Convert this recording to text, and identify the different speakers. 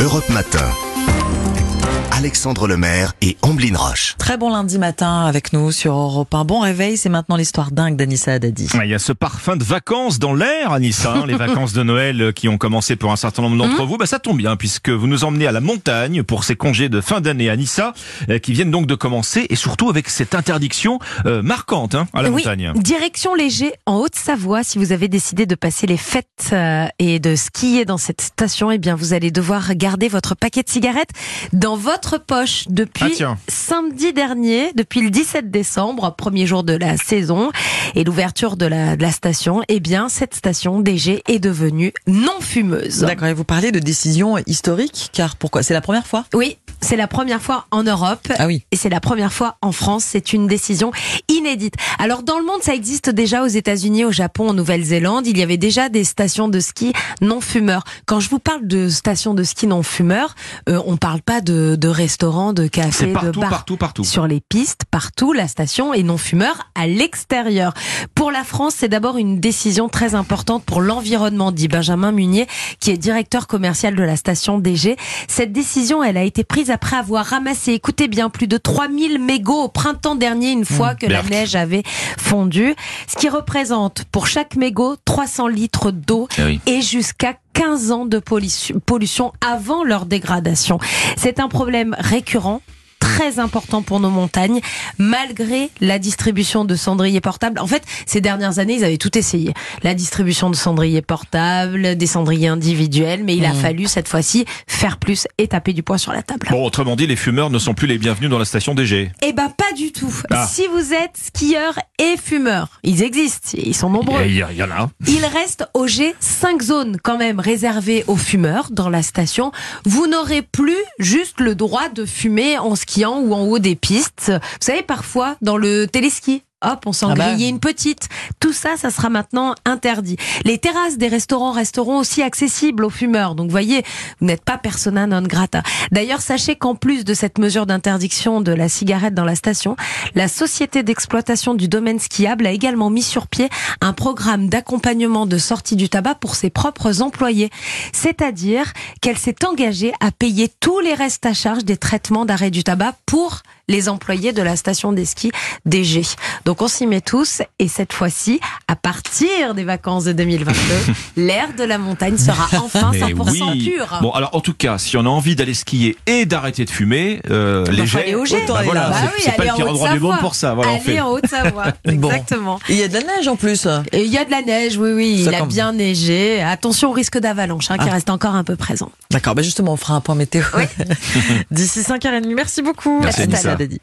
Speaker 1: Europe Matin. Alexandre Lemaire et Amblin Roche.
Speaker 2: Très bon lundi matin avec nous sur Europe 1. Bon réveil, c'est maintenant l'histoire dingue d'Anissa Haddadi.
Speaker 3: Il y a ce parfum de vacances dans l'air, Anissa, hein, les vacances de Noël euh, qui ont commencé pour un certain nombre d'entre vous. Bah, ça tombe bien puisque vous nous emmenez à la montagne pour ces congés de fin d'année, Anissa, euh, qui viennent donc de commencer et surtout avec cette interdiction euh, marquante hein, à la
Speaker 4: oui,
Speaker 3: montagne.
Speaker 4: direction Léger en Haute-Savoie. Si vous avez décidé de passer les fêtes euh, et de skier dans cette station, eh bien vous allez devoir garder votre paquet de cigarettes dans votre poche depuis
Speaker 3: Ah,
Speaker 4: samedi dernier, depuis le 17 décembre, premier jour de la saison et l'ouverture de la, de la station. Eh bien cette station DG est devenue non fumeuse.
Speaker 2: D'accord, et vous parlez de décision historique, car pourquoi? C'est la première fois?
Speaker 4: Oui, c'est la première fois en Europe.
Speaker 2: Ah oui.
Speaker 4: Et c'est la première fois en France. C'est une décision inédite. Alors dans le monde, ça existe déjà aux États-Unis, au Japon, en Nouvelle-Zélande. Il y avait déjà des stations de ski non fumeurs. Quand je vous parle de stations de ski non fumeurs, euh, on parle pas de, de restaurants, de cafés, de
Speaker 3: partout,
Speaker 4: bars.
Speaker 3: partout, partout.
Speaker 4: Sur les pistes, partout, la station est non fumeur à l'extérieur. Pour la France, c'est d'abord une décision très importante pour l'environnement, dit Benjamin Munier, qui est directeur commercial de la station DG. Cette décision, elle a été prise après avoir ramassé, écoutez bien, plus de 3000 mégots au printemps dernier, une fois que la neige avait fondu. Ce qui représente pour chaque mégot 300 litres d'eau
Speaker 3: Eh oui.
Speaker 4: et jusqu'à 15 ans de pollution avant leur dégradation. C'est un problème récurrent très important pour nos montagnes, malgré la distribution de cendriers portables. En fait, ces dernières années, ils avaient tout essayé. La distribution de cendriers portables, des cendriers individuels, mais il a
Speaker 2: Mmh.
Speaker 4: fallu cette fois-ci faire plus et taper du poing sur la table.
Speaker 3: Bon, autrement dit, les fumeurs ne sont plus les bienvenus dans la station DG.
Speaker 4: Eh ben pas du tout.
Speaker 3: Ah.
Speaker 4: Si vous êtes skieur et fumeur, ils existent, ils sont nombreux.
Speaker 3: Il y, en a.
Speaker 4: Il reste au G 5 zones quand même réservées aux fumeurs dans la station. Vous n'aurez plus juste le droit de fumer en ou en haut des pistes. Vous savez, parfois dans le téléski. Hop, on s'en
Speaker 2: Ah bah.
Speaker 4: une petite. Tout ça, ça sera maintenant interdit. Les terrasses des restaurants resteront aussi accessibles aux fumeurs. Donc, voyez, vous n'êtes pas persona non grata. D'ailleurs, sachez qu'en plus de cette mesure d'interdiction de la cigarette dans la station, la société d'exploitation du domaine skiable a également mis sur pied un programme d'accompagnement de sortie du tabac pour ses propres employés. C'est-à-dire qu'elle s'est engagée à payer tous les restes à charge des traitements d'arrêt du tabac pour les employés de la station des skis DG. Donc on s'y met tous et cette fois-ci, à partir des vacances de 2022, l'air de la montagne sera enfin 100% pur.
Speaker 3: Bon, alors en tout cas, si on a envie d'aller skier et d'arrêter de fumer, euh,
Speaker 4: Bah,
Speaker 3: les
Speaker 4: aller.
Speaker 2: Autant
Speaker 3: bah
Speaker 2: aller
Speaker 3: voilà,
Speaker 2: là.
Speaker 3: c'est-
Speaker 4: Bah oui,
Speaker 3: pas le pire endroit du monde pour ça. Voilà, on
Speaker 4: Allez
Speaker 3: fait.
Speaker 4: en Haute-Savoie,
Speaker 2: Bon.
Speaker 4: exactement.
Speaker 2: Il y a de la neige en plus.
Speaker 4: Et il y a de la neige, oui, oui,
Speaker 2: Ça
Speaker 4: il a bien neigé. Attention au risque d'avalanche hein, qui
Speaker 2: Ah.
Speaker 4: reste encore un peu présent.
Speaker 2: D'accord, bah justement, on fera un point météo d'ici 5h30. Merci beaucoup,
Speaker 3: Merci, Anissa.
Speaker 2: Haddadi.